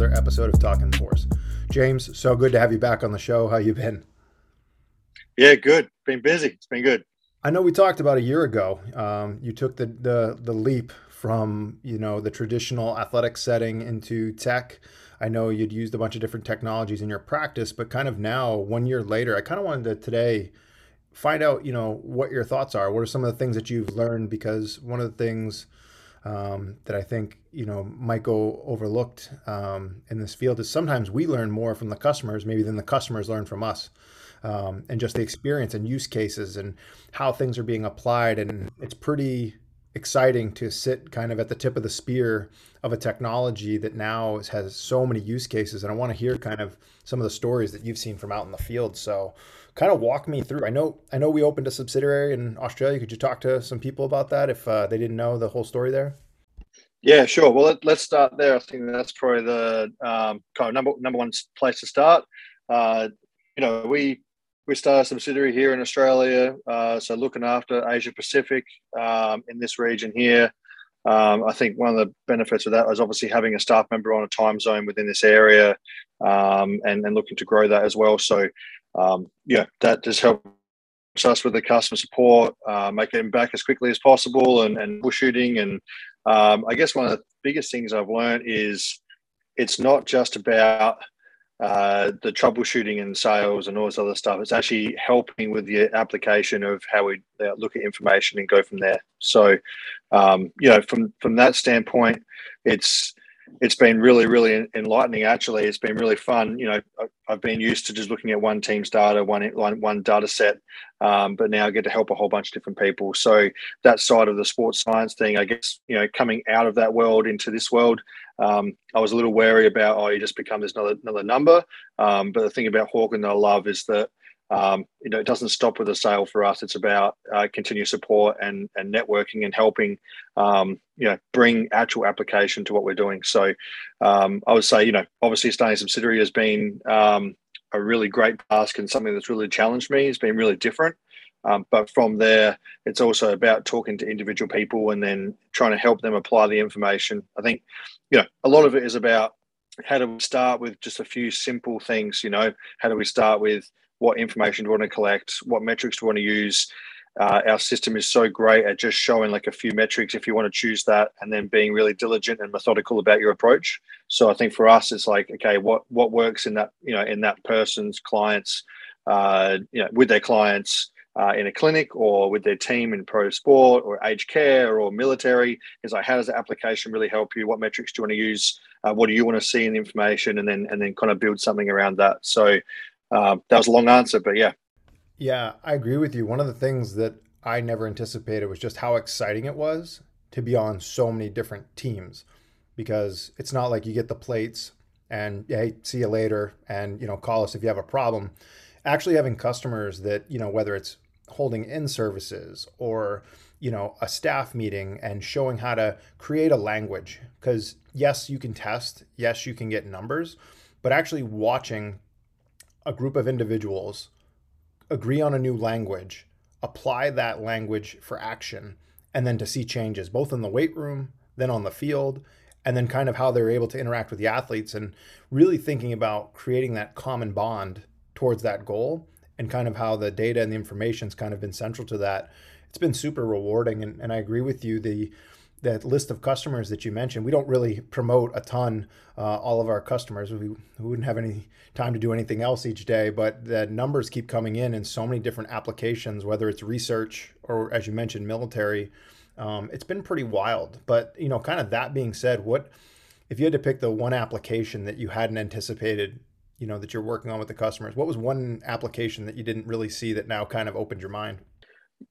another episode of Talking Force. James, so good to have you back on the show. How you been? Yeah, good. Been busy. It's been good. I know we talked about a year ago. Um, you took the, the the leap from you know the traditional athletic setting into tech. I know you'd used a bunch of different technologies in your practice, but kind of now, one year later, I kind of wanted to today find out you know what your thoughts are. What are some of the things that you've learned? Because one of the things um, that I think you know might go overlooked um, in this field is sometimes we learn more from the customers maybe than the customers learn from us um, and just the experience and use cases and how things are being applied. And it's pretty exciting to sit kind of at the tip of the spear of a technology that now has so many use cases. And I want to hear kind of some of the stories that you've seen from out in the field. So kind of walk me through. I know I know we opened a subsidiary in Australia. Could you talk to some people about that if uh, they didn't know the whole story there? Yeah, sure. Well, let, us start there. I think that's probably the um, kind of number number one place to start. Uh, you know, we we started a subsidiary here in Australia, uh, so looking after Asia Pacific um, in this region here. Um, I think one of the benefits of that was obviously having a staff member on a time zone within this area um, and, and looking to grow that as well. So, um, yeah, that just helps us with the customer support, uh, make it back as quickly as possible and, and shooting. And um, I guess one of the biggest things I've learned is it's not just about uh, the troubleshooting and sales and all this other stuff. It's actually helping with the application of how we uh, look at information and go from there. So, um, you know, from from that standpoint, it's it's been really really enlightening. Actually, it's been really fun. You know, I've been used to just looking at one team's data, one one data set, um, but now I get to help a whole bunch of different people. So that side of the sports science thing, I guess, you know, coming out of that world into this world um, I was a little wary about, oh, you just become this another, another number. Um, but the thing about Hawkin that I love is that, um, you know, it doesn't stop with a sale for us. It's about uh, continued support and, and networking and helping, um, you know, bring actual application to what we're doing. So um, I would say, you know, obviously starting a subsidiary has been um, a really great task and something that's really challenged me. It's been really different. Um, but from there, it's also about talking to individual people and then trying to help them apply the information. I think, you know, a lot of it is about how do we start with just a few simple things, you know, how do we start with what information do we want to collect, what metrics do we want to use. Uh, our system is so great at just showing like a few metrics if you want to choose that and then being really diligent and methodical about your approach. So i think for us it's like okay what what works in that you know in that person's clients uh, you know with their clients uh, in a clinic or with their team in pro sport or aged care or military. Is like how does the application really help you? What metrics do you want to use? Uh, what do you want to see in the information? And then and then kind of build something around that. So uh, that was a long answer but yeah. Yeah i agree with you. One of the things that i never anticipated was just how exciting it was to be on so many different teams because it's not like you get the plates and hey see you later and you know call us if you have a problem. Actually having customers that you know whether it's holding in services or you know a staff meeting and showing how to create a language because yes you can test yes you can get numbers but actually watching a group of individuals agree on a new language apply that language for action and then to see changes both in the weight room then on the field and then kind of how they're able to interact with the athletes and really thinking about creating that common bond towards that goal and kind of how the data and the information's kind of been central to that. It's been super rewarding. And, and I agree with you. The that list of customers that you mentioned, we don't really promote a ton uh, all of our customers. We, we wouldn't have any time to do anything else each day, but the numbers keep coming in in so many different applications, whether it's research or, as you mentioned, military. Um, it's been pretty wild. But you know, kind of that being said, what if you had to pick the one application that you hadn't anticipated you know that you're working on with the customers what was one application that you didn't really see that now kind of opened your mind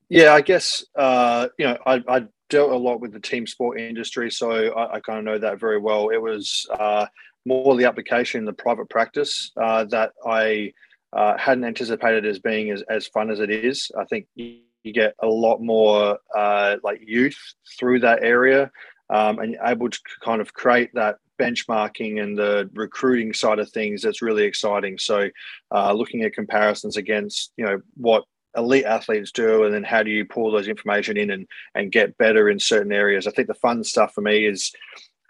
yeah i guess uh, you know I, I, dealt a lot with the team sport industry so i, I kind of know that very well it was uh, more the application in the private practice uh, that i uh, hadn't anticipated as being as, as fun as it is i think you, you get a lot more uh, like youth through that area um, and able to kind of create that benchmarking and the recruiting side of things that's really exciting. So, uh, looking at comparisons against you know what elite athletes do, and then how do you pull those information in and and get better in certain areas. I think the fun stuff for me is,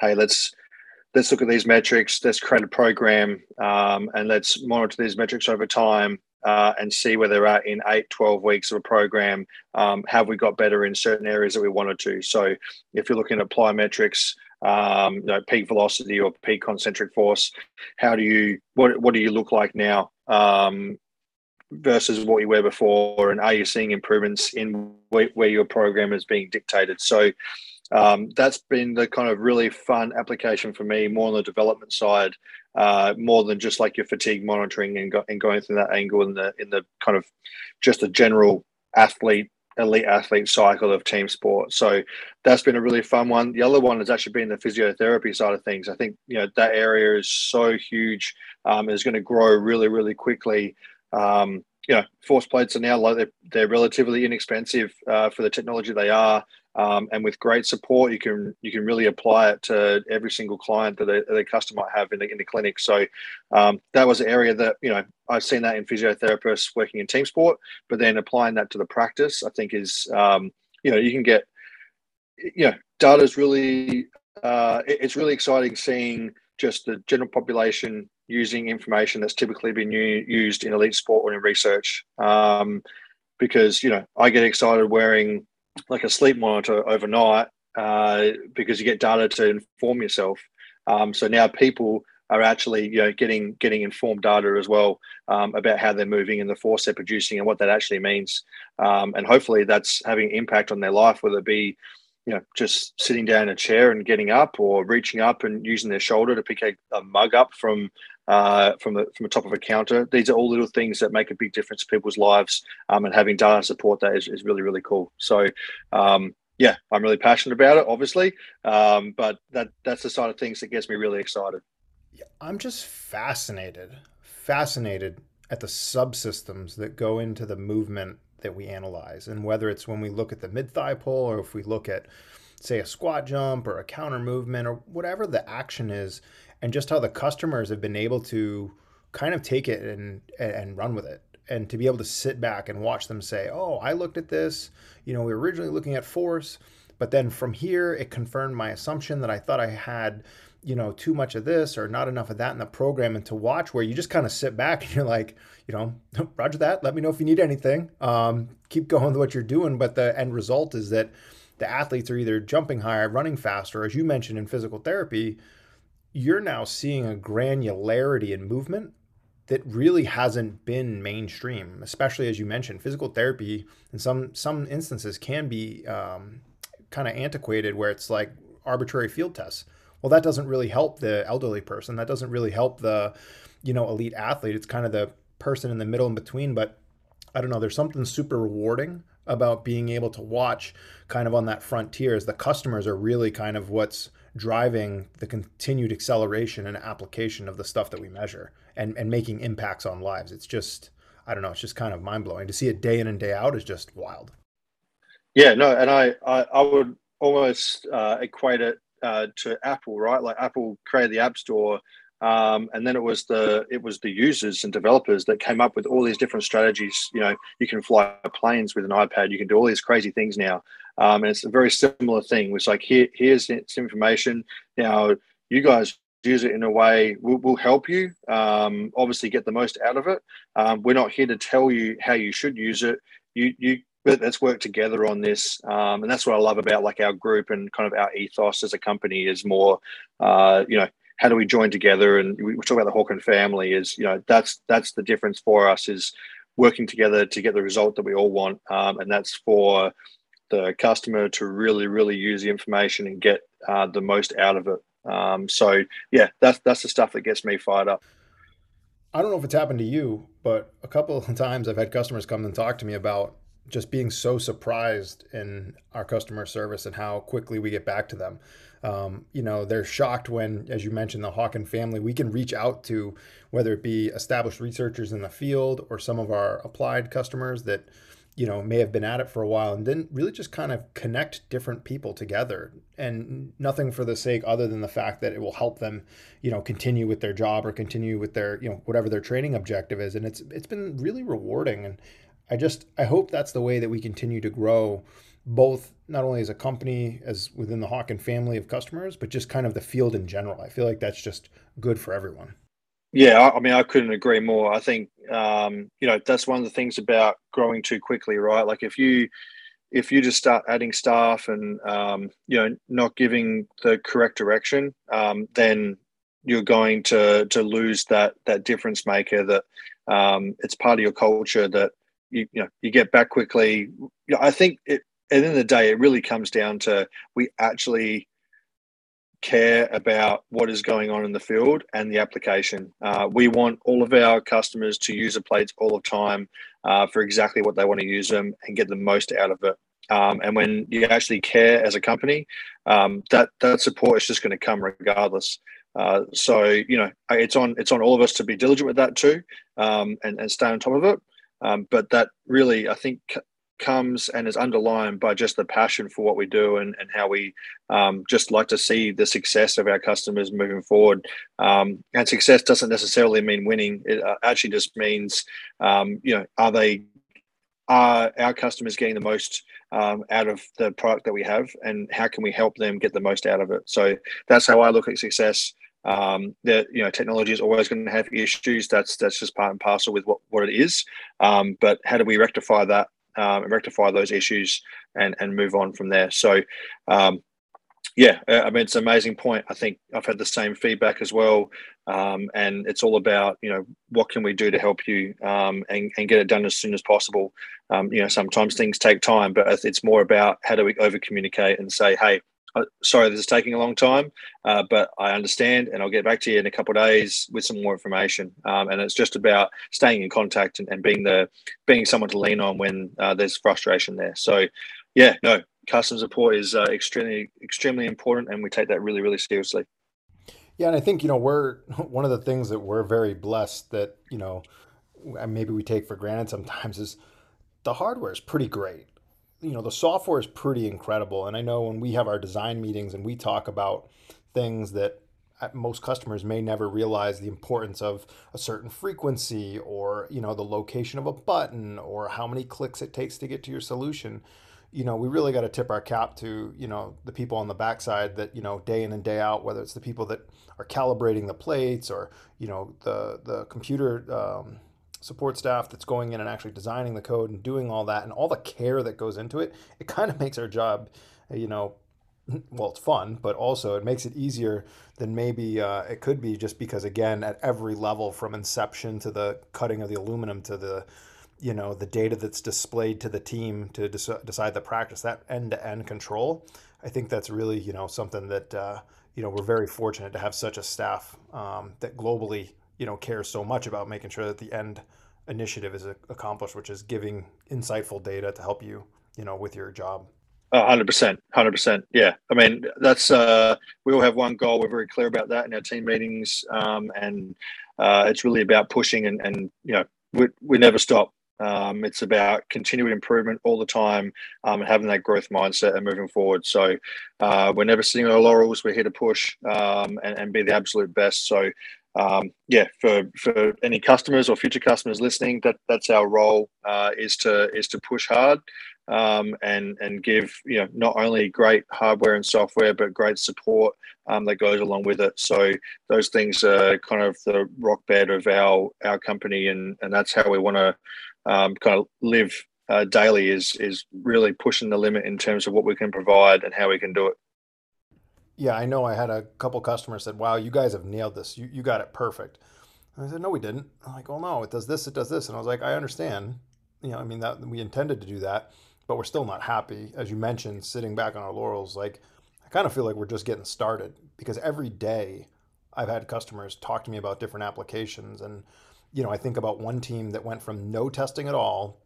hey, let's let's look at these metrics, let's create a program, um, and let's monitor these metrics over time uh, and see where they're at in eight, 12 weeks of a program. Um, have we got better in certain areas that we wanted to? So if you're looking at plyometrics, um, you know, peak velocity or peak concentric force, how do you, what, what do you look like now? Um, versus what you were before and are you seeing improvements in where, your program is being dictated so um, that's been the kind of really fun application for me, more on the development side, uh, more than just like your fatigue monitoring and, go, and going through that angle in the in the kind of just a general athlete elite athlete cycle of team sport. So that's been a really fun one. The other one has actually been the physiotherapy side of things. I think you know that area is so huge, um, is going to grow really really quickly. Um, you know, force plates are now like they're, they're relatively inexpensive uh, for the technology they are. Um, and with great support, you can you can really apply it to every single client that a, a customer might have in the, in the clinic. So um, that was an area that you know I've seen that in physiotherapists working in team sport, but then applying that to the practice, I think is um, you know you can get you know data is really uh, it, it's really exciting seeing just the general population using information that's typically been used in elite sport or in research. Um, because you know I get excited wearing like a sleep monitor overnight uh, because you get data to inform yourself. Um, so now people are actually you know getting getting informed data as well um, about how they're moving and the force they're producing and what that actually means. Um, and hopefully that's having impact on their life, whether it be you know just sitting down in a chair and getting up or reaching up and using their shoulder to pick a, a mug up from uh, from the from the top of a counter. These are all little things that make a big difference to people's lives, um, and having data support that is, is really really cool. So. Um, yeah, I'm really passionate about it, obviously, um, but that that's the side of things that gets me really excited. I'm just fascinated, fascinated at the subsystems that go into the movement that we analyze, and whether it's when we look at the mid thigh pull or if we look at, say, a squat jump or a counter movement or whatever the action is, and just how the customers have been able to kind of take it and and run with it. And to be able to sit back and watch them say oh i looked at this. You know we were originally looking at force but then from here it confirmed my assumption that i thought i had you know too much of this or not enough of that in the program and to watch where you just kind of sit back and you're like you know roger that let me know if you need anything um, keep going with what you're doing but the end result is that the athletes are either jumping higher running faster as you mentioned in physical therapy you're now seeing a granularity in movement that really hasn't been mainstream, especially as you mentioned, physical therapy in some some instances can be um, kind of antiquated, where it's like arbitrary field tests. Well, that doesn't really help the elderly person. That doesn't really help the, you know, elite athlete. It's kind of the person in the middle in between. But I don't know. There's something super rewarding about being able to watch kind of on that frontier as the customers are really kind of what's driving the continued acceleration and application of the stuff that we measure and, and making impacts on lives. It's just, I don't know, it's just kind of mind blowing. To see it day in and day out is just wild. Yeah, no, and I, I, I would almost uh, equate it uh, to Apple, right? Like Apple created the App Store um, and then it was the it was the users and developers that came up with all these different strategies. You know, you can fly planes with an iPad. You can do all these crazy things now, um, and it's a very similar thing. It's like here here's some information. Now you guys use it in a way we'll, we'll help you um, obviously get the most out of it um, we're not here to tell you how you should use it you you but let's work together on this um, and that's what i love about like our group and kind of our ethos as a company is more uh, you know how do we join together? And we talk about the Hawkin family is, you know, that's that's the difference for us is working together to get the result that we all want. Um, and that's for the customer to really, really use the information and get uh, the most out of it. Um, so yeah, that's that's the stuff that gets me fired up. I don't know if it's happened to you, but a couple of times I've had customers come and talk to me about just being so surprised in our customer service and how quickly we get back to them. Um, you know, they're shocked when, as you mentioned, the Hawkin family, we can reach out to whether it be established researchers in the field or some of our applied customers that, you know, may have been at it for a while and then really just kind of connect different people together and nothing for the sake other than the fact that it will help them, you know, continue with their job or continue with their, you know, whatever their training objective is. And it's, it's been really rewarding. And I just, I hope that's the way that we continue to grow both not only as a company as within the Hawkin family of customers, but just kind of the field in general. I feel like that's just good for everyone. Yeah, I mean, I couldn't agree more. I think um, you know that's one of the things about growing too quickly, right? Like if you if you just start adding staff and um, you know not giving the correct direction, um, then you're going to to lose that that difference maker. That um, it's part of your culture that you you know you get back quickly. You know, I think it, at the end of the day, it really comes down to we actually care about what is going on in the field and the application. Uh, we want all of our customers to use the plates all the time uh, for exactly what they want to use them and get the most out of it. Um, and when you actually care as a company, um, that that support is just going to come regardless. Uh, so you know, it's on it's on all of us to be diligent with that too, um, and and stay on top of it. Um, but that really, I think, comes and is underlined by just the passion for what we do and, and how we um, just like to see the success of our customers moving forward. Um, and success doesn't necessarily mean winning. It uh, actually just means, um, you know, are they, are our customers getting the most um, out of the product that we have and how can we help them get the most out of it? So that's how I look at success um, that you know technology is always going to have issues that's that's just part and parcel with what, what it is um, but how do we rectify that um, and rectify those issues and and move on from there. So, um, yeah, I mean it's an amazing point. I think I've had the same feedback as well, um, and it's all about you know what can we do to help you um, and and get it done as soon as possible. Um, you know, sometimes things take time, but it's more about how do we over communicate and say, hey, uh, sorry, this is taking a long time, uh, but I understand, and I'll get back to you in a couple of days with some more information. Um, and it's just about staying in contact and, and, being the being someone to lean on when uh, there's frustration there. So, yeah, no, customer support is uh, extremely extremely important, and we take that really really seriously. Yeah, and I think you know we're one of the things that we're very blessed that you know maybe we take for granted sometimes is the hardware is pretty great you know the software is pretty incredible. And i know when we have our design meetings and we talk about things that uh, most customers may never realize the importance of a certain frequency or you know the location of a button or how many clicks it takes to get to your solution you know we really got to tip our cap to you know the people on the backside that you know day in and day out whether it's the people that are calibrating the plates or you know the the computer um, support staff that's going in and actually designing the code and doing all that and all the care that goes into it, it kind of makes our job, you know, well, it's fun, but also it makes it easier than maybe uh, it could be just because, again, at every level from inception to the cutting of the aluminum to the, you know, the data that's displayed to the team to decide the practice, that end to end control, I think that's really, you know, something that, uh, you know, we're very fortunate to have such a staff um, that globally you know cares so much about making sure that the end initiative is accomplished, which is giving insightful data to help you, you know, with your job. hundred percent, hundred percent. Yeah, I mean that's uh, we all have one goal. We're very clear about that in our team meetings, um, and uh, it's really about pushing and and you know we we never stop. Um, it's about continued improvement all the time um, and having that growth mindset and moving forward. So uh, we're never sitting on our laurels. We're here to push um, and, and, be the absolute best. So um, yeah, for for any customers or future customers listening, that that's our role uh, is to is to push hard um, and and give you know not only great hardware and software but great support um, that goes along with it. So those things are kind of the rock bed of our our company, and and that's how we want to um, kind of live uh, daily. Is is really pushing the limit in terms of what we can provide and how we can do it. Yeah, I know. I had a couple customers said, "Wow, you guys have nailed this. You you got it perfect." And I said, "No, we didn't." I'm like, "Well, no, it does this, it does this," and I was like, "I understand. You know, I mean that we intended to do that, but we're still not happy." As you mentioned, sitting back on our laurels, like I kind of feel like we're just getting started because every day I've had customers talk to me about different applications, and you know, I think about one team that went from no testing at all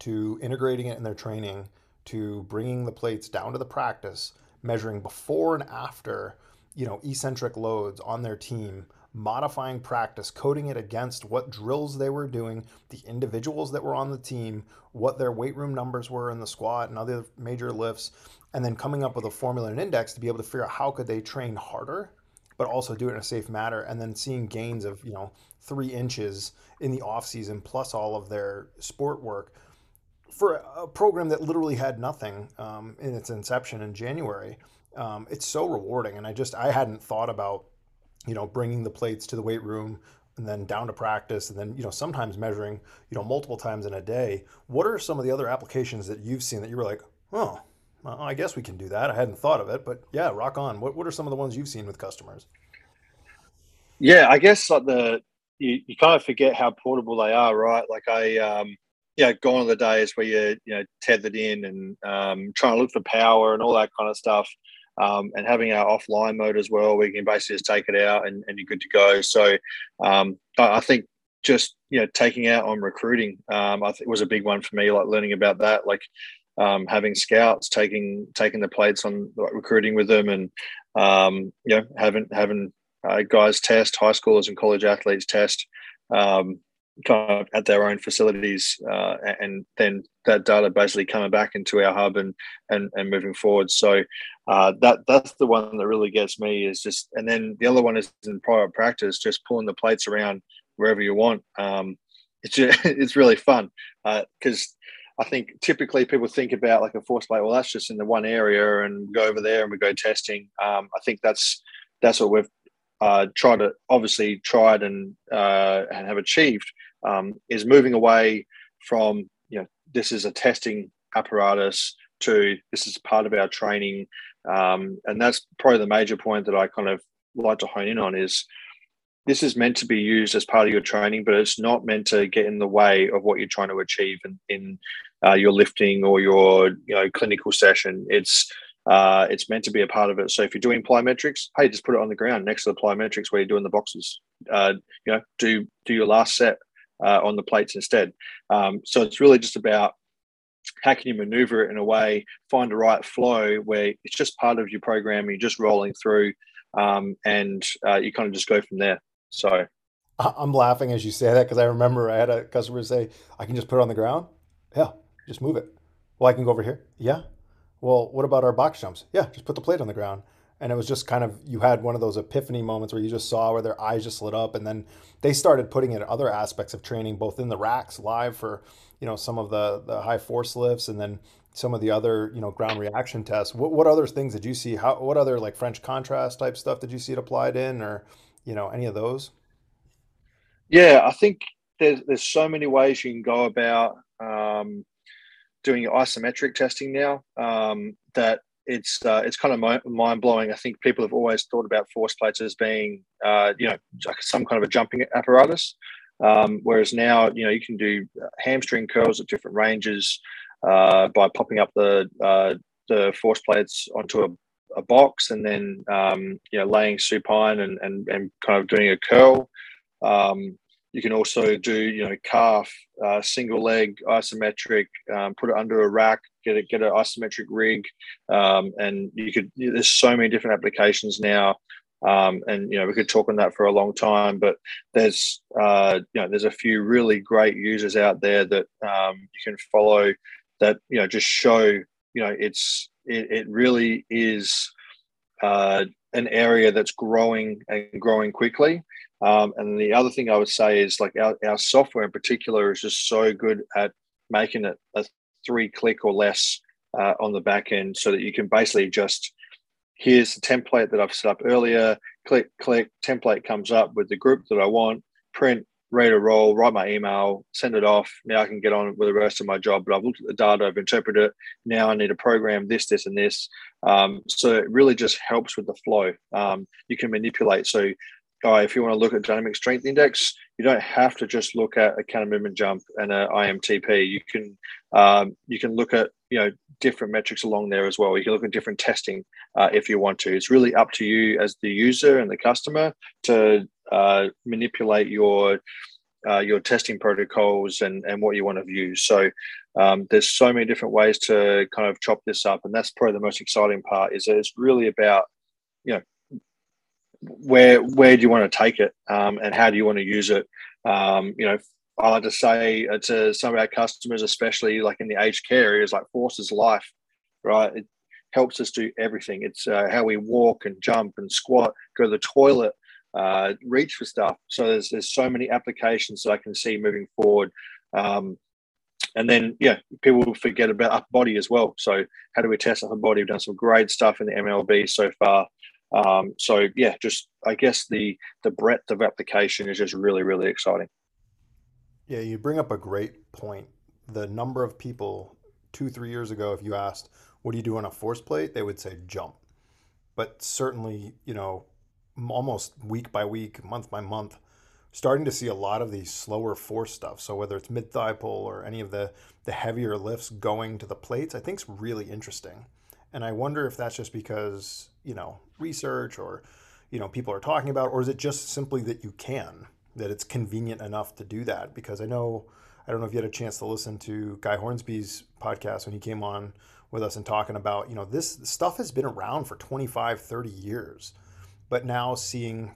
to integrating it in their training to bringing the plates down to the practice measuring before and after, you know, eccentric loads on their team, modifying practice, coding it against what drills they were doing, the individuals that were on the team, what their weight room numbers were in the squat and other major lifts, and then coming up with a formula and index to be able to figure out how could they train harder but also do it in a safe manner and then seeing gains of you know three inches in the off season plus all of their sport work for a program that literally had nothing um, in its inception in January, um, it's so rewarding. And I just I hadn't thought about you know bringing the plates to the weight room and then down to practice and then you know sometimes measuring you know multiple times in a day. What are some of the other applications that you've seen that you were like, oh, well, I guess we can do that. I hadn't thought of it, but yeah, rock on. What what are some of the ones you've seen with customers? Yeah, I guess like the you, you kind of forget how portable they are, right? Like I um yeah, gone are the days where you're you know tethered in and um, trying to look for power and all that kind of stuff. Um, and having our offline mode as well, we can basically just take it out and, and you're good to go. So um, I, I think just you know taking out on recruiting, um, I think was a big one for me. Like learning about that, like um, having scouts taking taking the plates on like, recruiting with them, and um, you know having having uh, guys test high schoolers and college athletes test. Um, kind of at their own facilities, uh, and then that data basically coming back into our hub and and, and moving forward. So uh, that that's the one that really gets me is just, and then the other one is in private practice, just pulling the plates around wherever you want. Um, it's just, it's really fun because. Uh, I think typically people think about like a force plate. Well, that's just in the one area, and go over there and we go testing. Um, I think that's that's what we've uh, tried to obviously tried and uh, and have achieved um, is moving away from you know this is a testing apparatus to this is part of our training, um, and that's probably the major point that I kind of like to hone in on is this is meant to be used as part of your training, but it's not meant to get in the way of what you're trying to achieve in, in uh, your lifting or your you know clinical session. It's uh, it's meant to be a part of it. So if you're doing plyometrics, hey, just put it on the ground next to the plyometrics where you're doing the boxes. Uh, you know, do do your last set uh, on the plates instead. Um, so it's really just about how can you maneuver it in a way, find the right flow where it's just part of your program, you're just rolling through, um, and uh, you kind of just go from there. So I'm laughing as you say that because I remember I had a customer say, I can just put it on the ground. Yeah, just move it. Well, I can go over here. Yeah. Well, what about our box jumps? Yeah, just put the plate on the ground. And it was just kind of you had one of those epiphany moments where you just saw where their eyes just lit up and then they started putting in other aspects of training both in the racks live for you know some of the the high force lifts and then some of the other you know ground reaction tests. What, what other things did you see? How what other like french contrast type stuff did you see it applied in or you know any of those? Yeah i think there's there's so many ways you can go about um, doing isometric testing now um, that it's uh, it's kind of mind blowing. I think people have always thought about force plates as being uh, you know some kind of a jumping apparatus, um, whereas now you know you can do hamstring curls at different ranges uh, by popping up the uh, the force plates onto a, a box and then um, you know laying supine and, and and kind of doing a curl. Um, you can also do, you know, calf, uh, single leg, isometric, um, put it under a rack, get a get an isometric rig, um, and you could. There's so many different applications now, um, and you know we could talk on that for a long time. But there's, uh, you know, there's a few really great users out there that um, you can follow that you know just show, you know, it's it, it really is. Uh, an area that's growing and growing quickly. Um, and the other thing I would say is like our, our software in particular is just so good at making it a three click or less uh, on the back end so that you can basically just here's the template that I've set up earlier, click, click, template comes up with the group that I want, print, ready to roll, write my email, send it off. Now I can get on with the rest of my job. But I've looked at the data, I've interpreted it. Now I need to program this, this, and this. Um, so it really just helps with the flow. Um, you can manipulate. So if you want to look at dynamic strength index, you don't have to just look at a counter movement jump and an IMTP. You can um, you can look at you know different metrics along there as well. You can look at different testing uh, if you want to. It's really up to you as the user and the customer to uh, manipulate your uh, your testing protocols and and what you want to view. So um, there's so many different ways to kind of chop this up, and that's probably the most exciting part. Is that it's really about you know where where do you want to take it um, and how do you want to use it um, you know i like to say to some of our customers especially like in the aged care areas like forces life right it helps us do everything it's uh, how we walk and jump and squat go to the toilet uh, reach for stuff so there's, there's so many applications that i can see moving forward um, and then yeah, people forget about upper body as well. So how do we test upper body? We've done some great stuff in the MLB so far. Um, so yeah, just I guess the the breadth of application is just really really exciting. Yeah, you bring up a great point. The number of people two three years ago, if you asked, "What do you do on a force plate?" they would say jump. But certainly, you know, almost week by week, month by month, starting to see a lot of these slower force stuff. So whether it's mid thigh pull or any of the the heavier lifts going to the plates, I think is really interesting. And I wonder if that's just because you know research or you know people are talking about, or is it just simply that you can that it's convenient enough to do that? Because I know I don't know if you had a chance to listen to Guy Hornsby's podcast when he came on with us and talking about you know this stuff has been around for 25 30 years but now seeing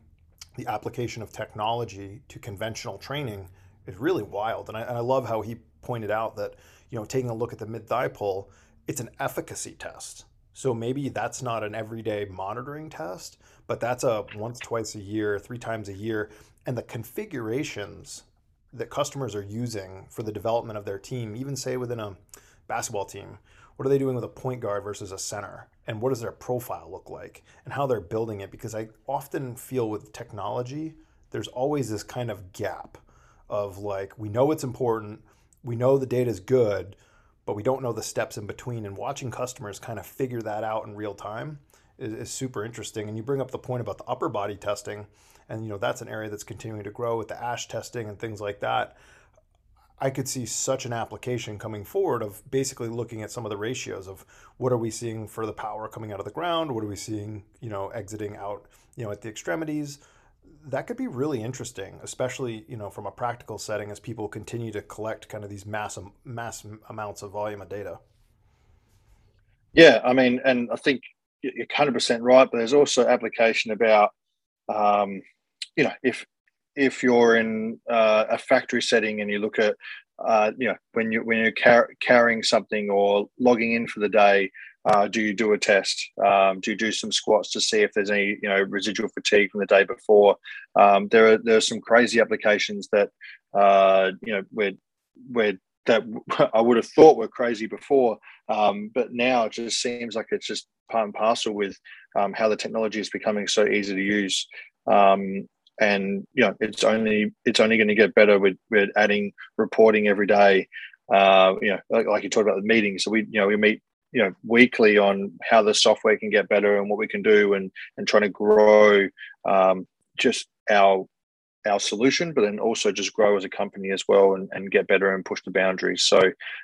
the application of technology to conventional training is really wild. And I, and I love how he pointed out that, you know, taking a look at the mid thigh pull, it's an efficacy test. So maybe that's not an everyday monitoring test, but that's a once, twice a year, three times a year. And the configurations that customers are using for the development of their team, even say within a basketball team, what are they doing with a point guard versus a center? And what does their profile look like? And how they're building it? Because I often feel with technology, there's always this kind of gap of like, we know it's important, we know the data is good, but we don't know the steps in between. And watching customers kind of figure that out in real time is, is super interesting. And you bring up the point about the upper body testing, and you know that's an area that's continuing to grow with the ASH testing and things like that. I could see such an application coming forward of basically looking at some of the ratios of what are we seeing for the power coming out of the ground, what are we seeing, you know, exiting out, you know, at the extremities. That could be really interesting, especially you know from a practical setting as people continue to collect kind of these mass mass amounts of volume of data. Yeah, I mean, and I think you're 100 percent right, but there's also application about, um, you know, if if you're in uh, a factory setting and you look at uh, you know when you when you're car- carrying something or logging in for the day uh, do you do a test um, do you do some squats to see if there's any you know residual fatigue from the day before um, there are there are some crazy applications that uh, you know where where that I would have thought were crazy before, um, but now it just seems like it's just part and parcel with um, how the technology is becoming so easy to use. Um, and you know it's only it's only going to get better with with adding reporting every day. Uh, you know, like, like you talked about the meetings. So we you know we meet you know weekly on how the software can get better and what we can do and and trying to grow um, just our our solution but then also just grow as a company as well and, and get better and push the boundaries so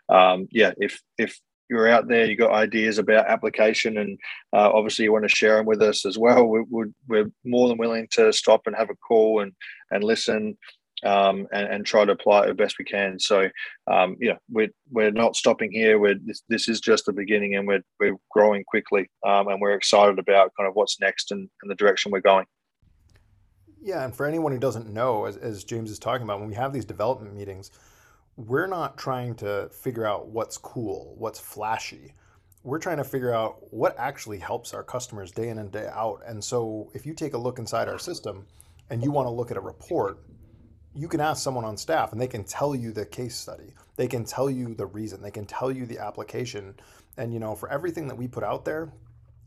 um, yeah if if you're out there, you got ideas about application, and uh, obviously you want to share them with us as well. We, we're more than willing to stop and have a call and and listen. Um, and, and, try to apply it as best we can. So, um, know, we're, we're not stopping here. We're, this, this is just the beginning and we're, we're growing quickly um, and we're excited about kind of what's next and, and, the direction we're going. Yeah. And for anyone who doesn't know, as, as James is talking about, when we have these development meetings, we're not trying to figure out what's cool, what's flashy. We're trying to figure out what actually helps our customers day in and day out. And so if you take a look inside our system and you want to look at a report, you can ask someone on staff and they can tell you the case study. They can tell you the reason. They can tell you the application. And you know, for everything that we put out there,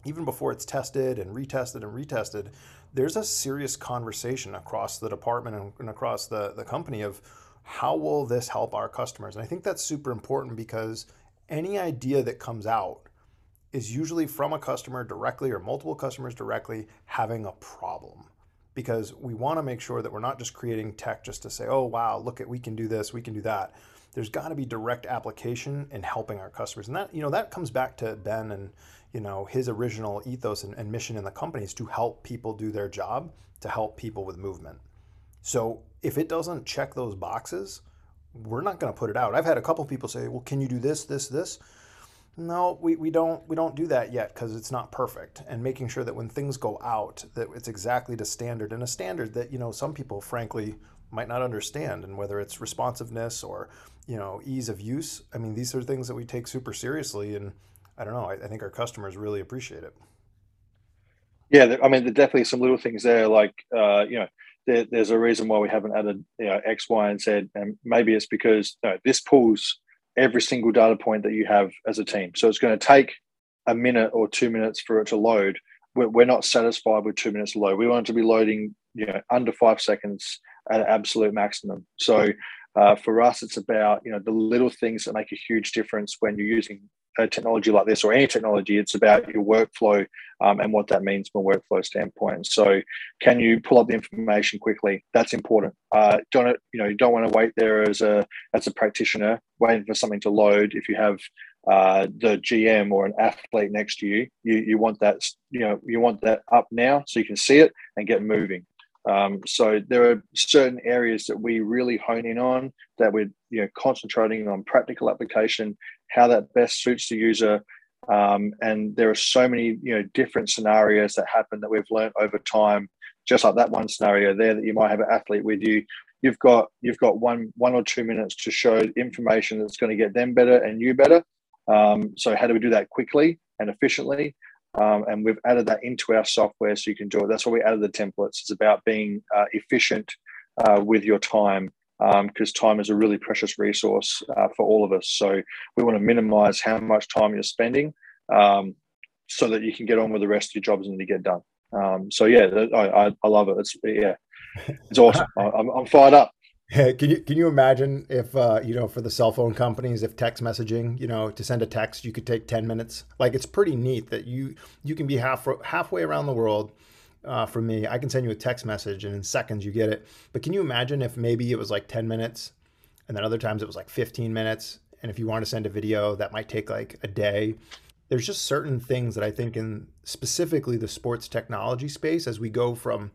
even before it's tested and retested and retested, there's a serious conversation across the department and, across the, the company of how will this help our customers? And I think that's super important because any idea that comes out is usually from a customer directly or multiple customers directly having a problem because we want to make sure that we're not just creating tech just to say, oh, wow, look at, we can do this, we can do that. There's got to be direct application in helping our customers. And that, you know, that comes back to Ben and, you know, his original ethos and, and mission in the company is to help people do their job, to help people with movement. So if it doesn't check those boxes, we're not going to put it out. I've had a couple people say, "Well, can you do this, this, this?" No, we, we don't we don't do that yet because it's not perfect. And making sure that when things go out, that it's exactly to standard and a standard that you know some people frankly might not understand. And whether it's responsiveness or you know ease of use, I mean these are things that we take super seriously. And I don't know, I, I think our customers really appreciate it. Yeah, I mean, there definitely some little things there, like uh, you know there, there's a reason why we haven't added you know, X, Y, and Z, and maybe it's because you know, this pulls every single data point that you have as a team. So it's going to take a minute or two minutes for it to load. We're, we're not satisfied with two minutes load. We want it to be loading, you know, under five seconds at absolute maximum. So uh, for us, it's about you know the little things that make a huge difference when you're using a technology like this or any technology. It's about your workflow um, and what that means from a workflow standpoint. So, can you pull up the information quickly? That's important. Uh, don't you know you don't want to wait there as a as a practitioner waiting for something to load. If you have uh, the GM or an athlete next to you, you you want that you know you want that up now so you can see it and get moving. Um, so there are certain areas that we really hone in on that we're you know concentrating on practical application, how that best suits the user, um, and there are so many you know different scenarios that happen that we've learned over time. Just like that one scenario there, that you might have an athlete with you, you've got you've got one one or two minutes to show information that's going to get them better and you better. Um, so how do we do that quickly and efficiently? Um, and we've added that into our software so you can do it. That's why we added the templates. It's about being uh, efficient uh, with your time because um, time is a really precious resource uh, for all of us. So we want to minimize how much time you're spending um, so that you can get on with the rest of your jobs and you get done. Um, so yeah, I, I, love it. It's yeah, it's awesome. I'm, I'm fired up. can you can you imagine if uh, you know for the cell phone companies if text messaging you know to send a text you could take 10 minutes like it's pretty neat that you you can be half halfway around the world uh, for me I can send you a text message and in seconds you get it. But can you imagine if maybe it was like 10 minutes and then other times it was like 15 minutes? And if you want to send a video that might take like a day. There's just certain things that I think in specifically the sports technology space as we go from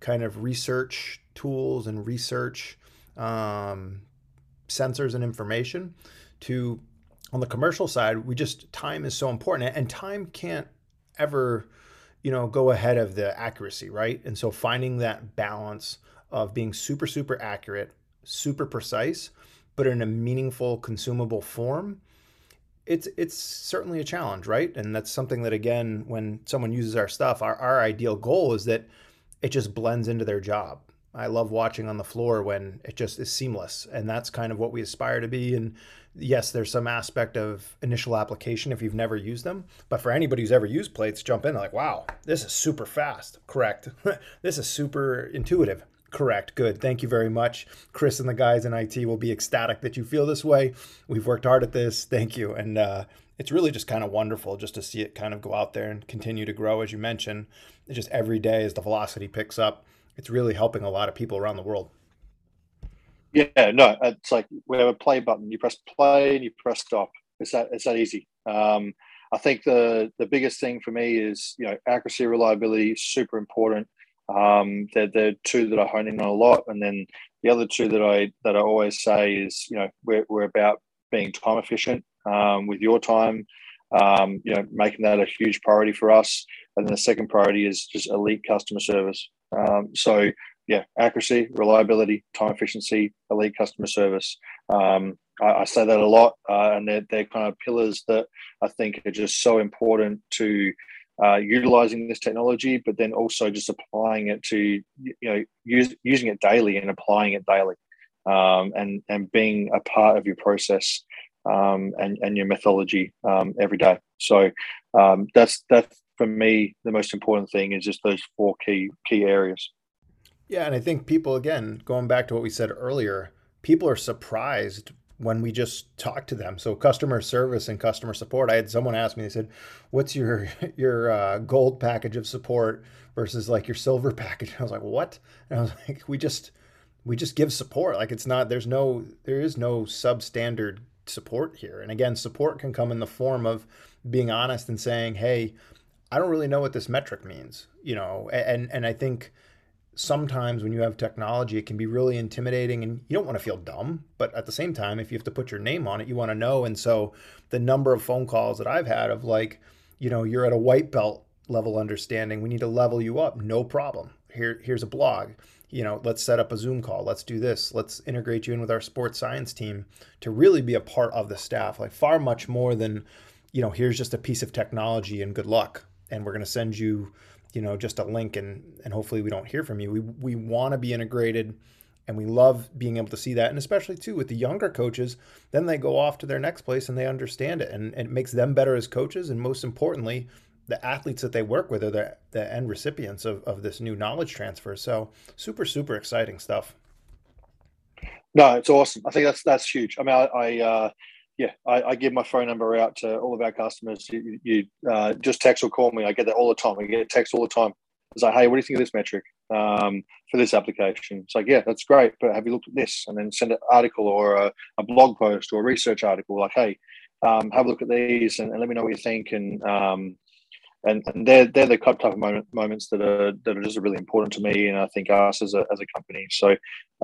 kind of research tools and research um, sensors and information to on the commercial side we just time is so important. And time can't ever you know go ahead of the accuracy right? And so finding that balance of being super super accurate super precise but in a meaningful consumable form it's it's certainly a challenge right? And that's something that again when someone uses our stuff our, our ideal goal is that it just blends into their job I love watching on the floor when it just is seamless. And that's kind of what we aspire to be. And yes, there's some aspect of initial application if you've never used them. But for anybody who's ever used plates, jump in like, wow, this is super fast. Correct. this is super intuitive. Correct. Good. Thank you very much. Chris and the guys in IT will be ecstatic that you feel this way. We've worked hard at this. Thank you. And uh, it's really just kind of wonderful just to see it kind of go out there and continue to grow, as you mentioned. It's just every day as the velocity picks up it's really helping a lot of people around the world. Yeah, no, it's like we have a play button. You press play and you press stop. It's that it's that easy. Um, I think the the biggest thing for me is you know accuracy, reliability, super important. Um, they're the two that I hone in on a lot, and then the other two that I that I always say is you know we're we're about being time efficient um, with your time. Um, you know, making that a huge priority for us. And then the second priority is just elite customer service. Um, so yeah, accuracy, reliability, time efficiency, elite customer service. Um, I, I, say that a lot, uh, and they're, they're kind of pillars that I think are just so important to uh, utilizing this technology, but then also just applying it to you know use, using it daily and applying it daily, um, and and being a part of your process um, and and your methodology um, every day. So um, that's that's for me, the most important thing is just those four key key areas. Yeah, and I think people again, going back to what we said earlier, people are surprised when we just talk to them. So customer service and customer support. I had someone ask me, they said, "What's your your uh, gold package of support versus like your silver package?" I was like, "What?" And I was like, "We just we just give support. Like it's not there's no there is no substandard support here. And again, support can come in the form of being honest and saying, "Hey, I don't really know what this metric means, you know, and and I think sometimes when you have technology, it can be really intimidating and you don't want to feel dumb. But at the same time, if you have to put your name on it, you want to know. And so the number of phone calls that I've had of like, you know, you're at a white belt level understanding, we need to level you up. No problem. Here, here's a blog. You know, let's set up a Zoom call. Let's do this. Let's integrate you in with our sports science team to really be a part of the staff. Like far much more than, you know, here's just a piece of technology and good luck and we're going to send you you know just a link and and hopefully we don't hear from you we we want to be integrated And we love being able to see that. And especially too with the younger coaches, then they go off to their next place and they understand it. And, and it makes them better as coaches. And most importantly, the athletes that they work with are the, the end recipients of, of this new knowledge transfer. So super, super exciting stuff. No, it's awesome. I think that's that's huge. I mean, I, I uh, yeah, I, I, give my phone number out to all of our customers. You, you uh, just text or call me. I get that all the time. I get text all the time. It's like, hey, what do you think of this metric um, for this application? It's like, yeah, that's great, but have you looked at this? And then send an article or a, a blog post or a research article like, hey, um, have a look at these and, and, let me know what you think. And um, and, and they're they're the type of moment, moments that are that are just really important to me, and I think us as a as a company. So,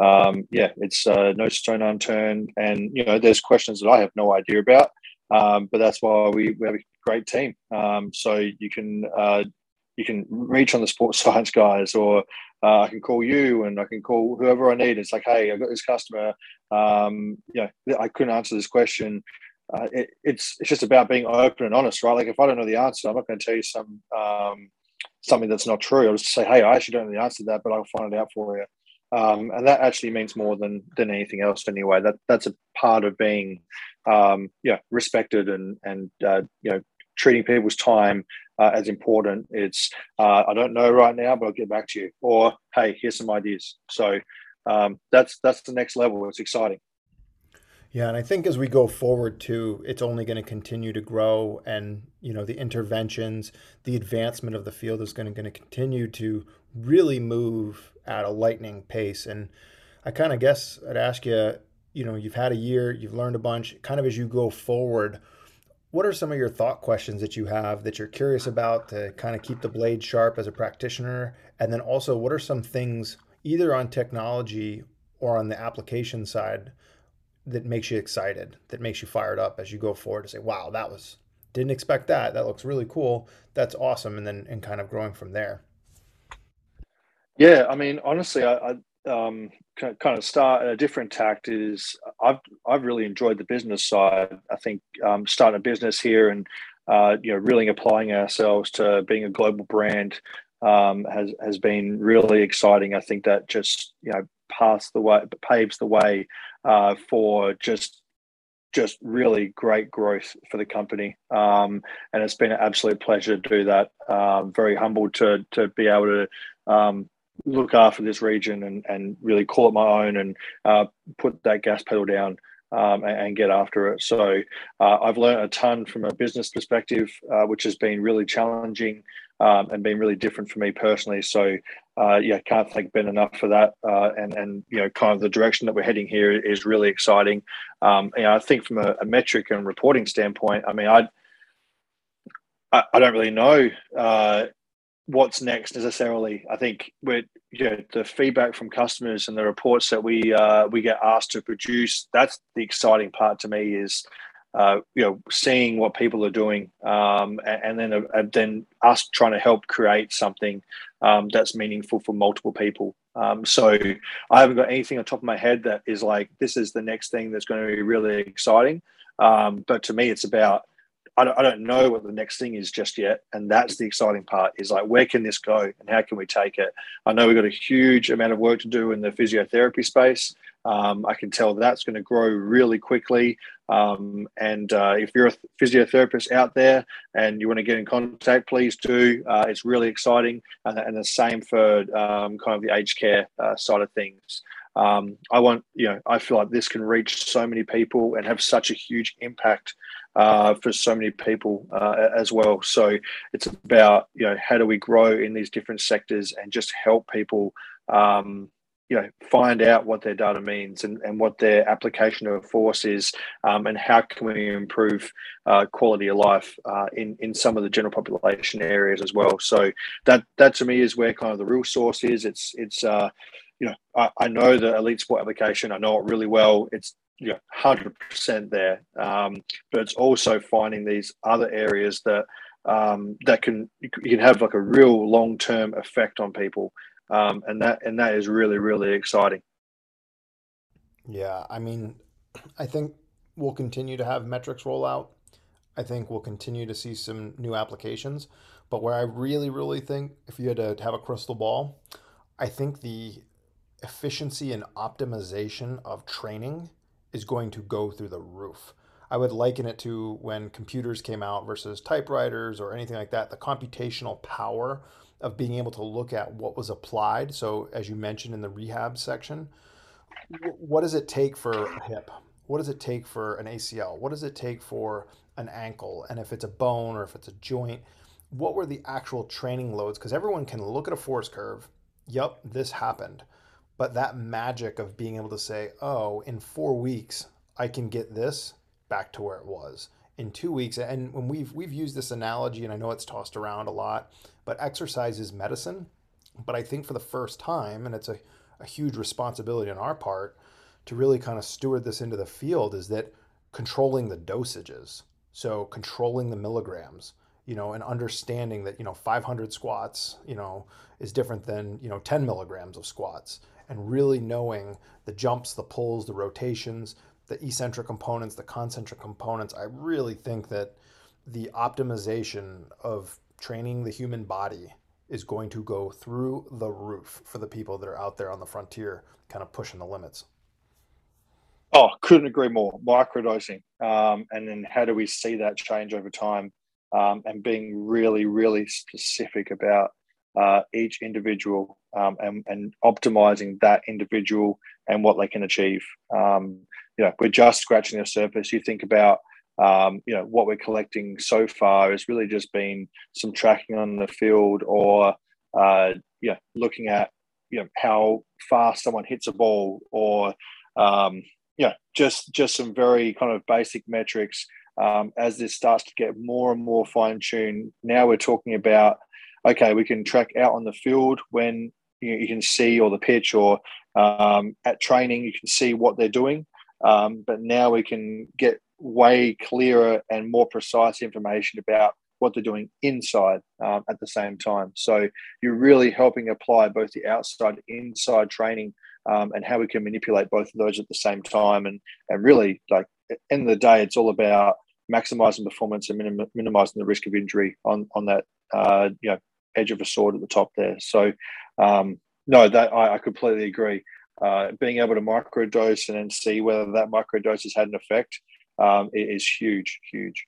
um, yeah, it's uh, no stone unturned, and you know, there's questions that I have no idea about, um, but that's why we, we have a great team. Um, so you can uh, you can reach on the sports science guys, or uh, I can call you, and I can call whoever I need. It's like, hey, I've got this customer. Um, you know, I couldn't answer this question uh, it, it's it's just about being open and honest, right? Like if I don't know the answer, I'm not going to tell you some um, something that's not true. I'll just say, hey, I actually don't know the answer to that, but I'll find it out for you. Um, and that actually means more than than anything else anyway. That that's a part of being, um, yeah, respected and and uh, you know treating people's time uh, as important. It's uh, I don't know right now, but I'll get back to you. Or hey, here's some ideas. So um, that's that's the next level. It's exciting. Yeah, and I think as we go forward too, it's only going to continue to grow, and you know the interventions, the advancement of the field is going to, going to continue to really move at a lightning pace. And I kind of guess I'd ask you, you know, you've had a year, you've learned a bunch. Kind of as you go forward, what are some of your thought questions that you have that you're curious about to kind of keep the blade sharp as a practitioner? And then also, what are some things either on technology or on the application side? That makes you excited, that makes you fired up as you go forward to say, wow, that was, didn't expect that. That looks really cool. That's awesome. And then, and kind of growing from there. Yeah. I mean, honestly, I, I um, kind of start a different tact is I've, I've really enjoyed the business side. I think um, starting a business here and, uh, you know, really applying ourselves to being a global brand um, has, has been really exciting. I think that just, you know, paths the way, paves the way uh, for just just really great growth for the company. Um, and it's been an absolute pleasure to do that. Um, very humbled to to be able to um, look after this region and and really call it my own and uh, put that gas pedal down. Um, and, and, get after it. So uh, I've learned a ton from a business perspective, uh, which has been really challenging um, and been really different for me personally. So uh, yeah, can't thank Ben enough for that. Uh, and and you know, kind of the direction that we're heading here is really exciting. Um, you know, I think from a, a metric and reporting standpoint, I mean, I I, I don't really know uh, what's next necessarily. I think with you know, the feedback from customers and the reports that we uh, we get asked to produce, that's the exciting part to me. Is uh, you know, seeing what people are doing, um, and, and, then uh, then us trying to help create something um, that's meaningful for multiple people. Um, so I haven't got anything on top of my head that is like this is the next thing that's going to be really exciting. Um, but to me, it's about I don't, I don't know what the next thing is just yet, and that's the exciting part. Is like where can this go, and how can we take it? I know we've got a huge amount of work to do in the physiotherapy space. Um, I can tell that's going to grow really quickly. Um, and uh, if you're a physiotherapist out there and you want to get in contact, please do. Uh, it's really exciting. And, and the same for um, kind of the aged care uh, side of things. Um, I want, you know, I feel like this can reach so many people and have such a huge impact uh, for so many people uh, as well. So it's about, you know, how do we grow in these different sectors and just help people um, you know find out what their data means and, and what their application of force is um, and how can we improve uh, quality of life uh, in in some of the general population areas as well. So that that to me is where kind of the real source is. It's it's uh, you know I, I know the elite sport application. I know it really well. It's you know 100% there. Um, but it's also finding these other areas that um, that can you can have like a real long term effect on people um, and that and that is really really exciting. Yeah, I mean, I think we'll continue to have metrics roll out. I think we'll continue to see some new applications, but where I really really think if you had to have a crystal ball, I think the efficiency and optimization of training is going to go through the roof. I would liken it to when computers came out versus typewriters or anything like that. The computational power of being able to look at what was applied. So, as you mentioned in the rehab section, what does it take for a hip? What does it take for an ACL? What does it take for an ankle? And if it's a bone or if it's a joint, what were the actual training loads? Because everyone can look at a force curve. Yep, this happened. But that magic of being able to say, oh, in four weeks, I can get this back to where it was in two weeks. And when we've we've used this analogy, and I know it's tossed around a lot, but exercise is medicine. But I think for the first time, and it's a, a huge responsibility on our part to really kind of steward this into the field, is that controlling the dosages. So controlling the milligrams, you know, and understanding that, you know, 500 squats, you know, is different than, you know, 10 milligrams of squats and really knowing the jumps, the pulls, the rotations, the eccentric components, the concentric components. I really think that the optimization of training the human body is going to go through the roof for the people that are out there on the frontier, kind of pushing the limits. Oh, couldn't agree more. Microdosing, um, and then how do we see that change over time, um, and being really, really specific about uh, each individual um, and, and optimizing that individual and what they can achieve. Um, you know, we're just scratching the surface. You think about, um, you know, what we're collecting so far has really just been some tracking on the field or, uh, you know, looking at, you know, how fast someone hits a ball or, um, you know, just just some very kind of basic metrics. Um, as this starts to get more and more fine tuned, now we're talking about okay, we can track out on the field when you, you can see or the pitch or um, at training you can see what they're doing. Um, but now we can get way clearer and more precise information about what they're doing inside um, at the same time. So you're really helping apply both the outside inside training um, and how we can manipulate both of those at the same time. And and really, like end of the day, it's all about maximizing performance and minim- minimizing the risk of injury on on that uh, you know edge of a sword at the top there. So, um, no, that I, I, completely agree. Uh, being able to microdose and then see whether that microdose has had an effect um, is huge, huge.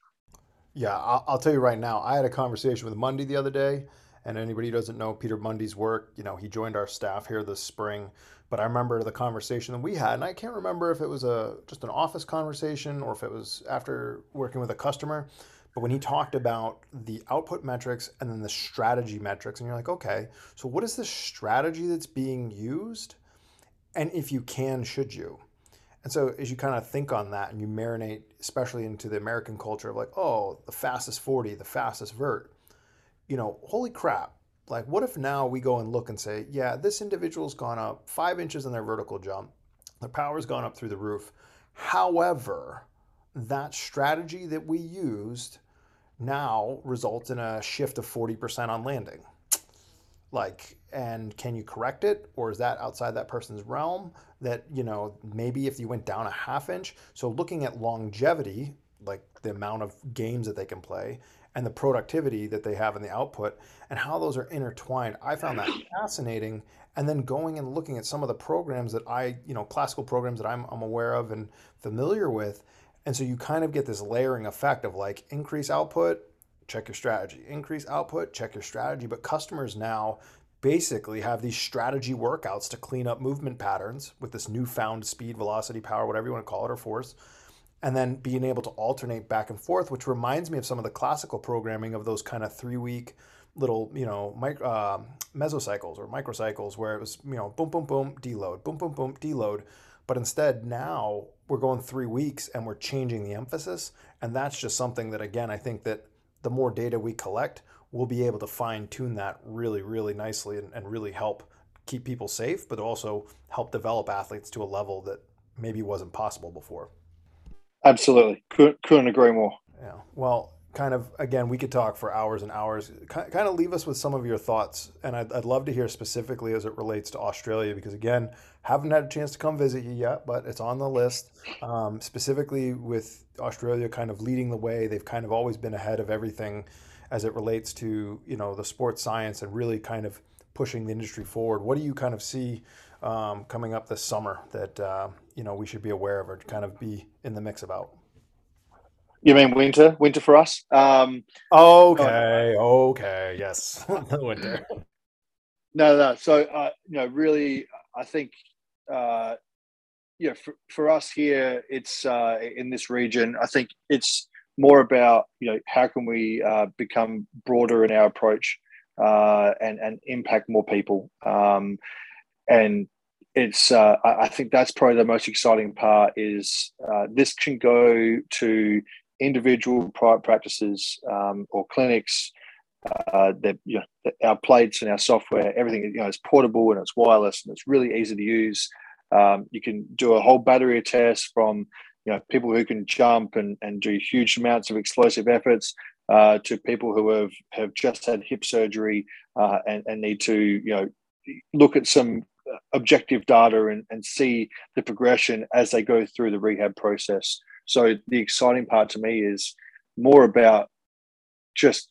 Yeah, I'll, I'll, tell you right now. I had a conversation with Mundy the other day, and anybody who doesn't know Peter Mundy's work, you know, he joined our staff here this spring. But I remember the conversation that we had, and I can't remember if it was a just an office conversation or if it was after working with a customer. But when he talked about the output metrics and then the strategy metrics, and you're like, okay, so what is the strategy that's being used? And if you can, should you? And so as you kind of think on that and you marinate, especially into the American culture of like, oh, the fastest 40, the fastest vert, you know, holy crap. Like, what if now we go and look and say, yeah, this individual's gone up five inches in their vertical jump, their power's gone up through the roof. However, that strategy that we used now results in a shift of 40% on landing. Like, and can you correct it? Or is that outside that person's realm? That, you know, maybe if you went down a half inch. So looking at longevity, like the amount of games that they can play and the productivity that they have in the output and how those are intertwined. I found that fascinating. And then going and looking at some of the programs that I, you know, classical programs that I'm, I'm aware of and familiar with and so you kind of get this layering effect of like increase output, check your strategy, increase output, check your strategy. But customers now basically have these strategy workouts to clean up movement patterns with this newfound speed, velocity, power, whatever you want to call it, or force. And then being able to alternate back and forth, which reminds me of some of the classical programming of those kind of three week little, you know, micro, uh, mesocycles or microcycles where it was, you know, boom, boom, boom, deload, boom, boom, boom, deload. But instead, now we're going three weeks and we're changing the emphasis. And that's just something that, again, I think that the more data we collect, we'll be able to fine tune that really, really nicely and, and really help keep people safe, but also help develop athletes to a level that maybe wasn't possible before. Absolutely. Couldn't, couldn't agree more. Yeah. Well, kind of again we could talk for hours and hours kind of leave us with some of your thoughts and I'd, I'd, love to hear specifically as it relates to australia because again haven't had a chance to come visit you yet but it's on the list um, specifically with australia kind of leading the way they've kind of always been ahead of everything as it relates to you know the sports science and really kind of pushing the industry forward. What do you kind of see um, coming up this summer that uh, you know we should be aware of or kind of be in the mix about? You mean winter? Winter for us? Um, okay, okay, yes, winter. No, no. So, uh, you know, really, I think, uh, you know, for, for us here, it's uh, in this region. I think it's more about you know how can we uh, become broader in our approach uh, and and impact more people. Um, and it's uh, I think that's probably the most exciting part is uh, this can go to individual private practices um, or clinics. Uh, that you know, our plates and our software, everything you know, is portable and it's wireless and it's really easy to use. Um, you can do a whole battery of tests from you know people who can jump and, and do huge amounts of explosive efforts uh, to people who have, have just had hip surgery uh, and, and need to you know look at some objective data and, and see the progression as they go through the rehab process. So the exciting part to me is more about just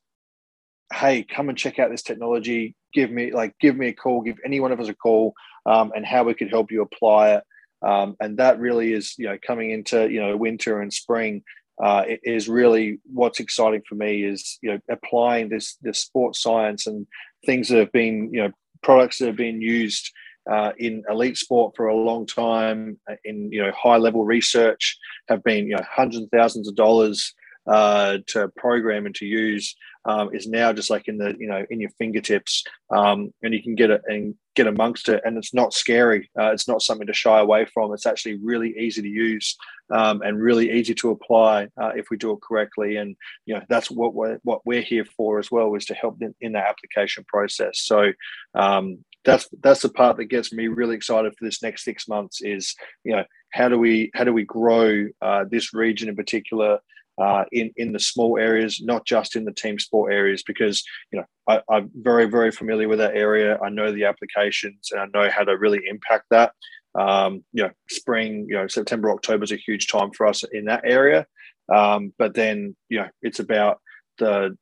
hey come and check out this technology. Give me like give me a call give any one of us a call um, and how we could help you apply it. Um, and that really is you know coming into you know winter and spring uh, is really what's exciting for me is you know applying this this sports science and things that have been you know products that have been used uh, in elite sport for a long time uh, in you know high level research have been you know hundreds of thousands of dollars uh, to program and to use um, is now just like in the you know in your fingertips, um, and you can get it and get amongst it, and it's not scary. Uh, it's not something to shy away from. It's actually really easy to use um, and really easy to apply uh, if we do it correctly. And you know that's what we're what we're here for as well is to help in, in that application process. So um, that's that's the part that gets me really excited for this next six months. Is you know how do we how do we grow uh, this region in particular uh, in in the small areas, not just in the team sport areas, because you know I, am very very familiar with that area. I know the applications and I know how to really impact that. Um, you know, spring, you know, September October is a huge time for us in that area. Um, but then you know, it's about the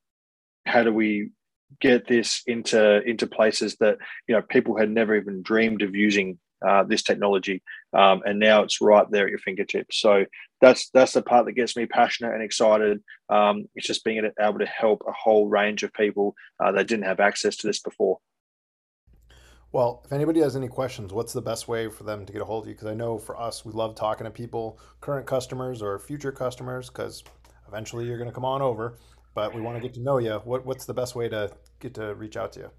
how do we get this into into places that you know people had never even dreamed of using uh, this technology, um, and now it's right there at your fingertips. So that's that's the part that gets me passionate and excited. Um, it's just being able to help a whole range of people uh, that didn't have access to this before. Well, if anybody has any questions, what's the best way for them to get a hold of you? Because I know for us, we love talking to people, current customers or future customers, because eventually you're going to come on over. But we want to get to know you. What, what's the best way to get to reach out to you?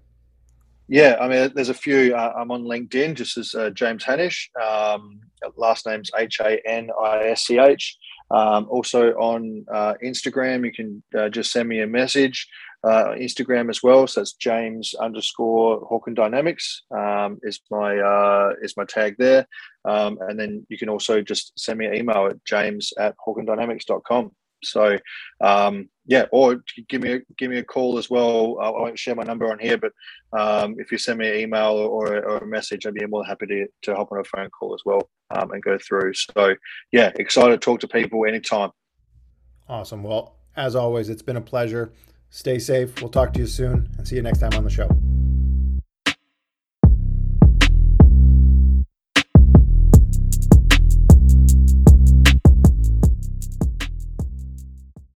Yeah, I mean, there's a few. Uh, I'm on LinkedIn just as uh, James Hanisch. Um, last name's H A N I S C H. Um, also on uh, Instagram, you can uh, just send me a message. Uh, Instagram as well. So it's James underscore Hawkin Dynamics um, is my uh, is my tag there. Um, and then you can also just send me an email at james at hawkindynamics.com. So um, yeah, or give me a, give me a call as well. I won't share my number on here, but um, if you send me an email or, or, a message, I'd be more than happy to, to hop on a phone call as well um, and go through. So yeah, excited to talk to people anytime. Awesome. Well, as always, it's been a pleasure. Stay safe. We'll talk to you soon and see you next time on the show.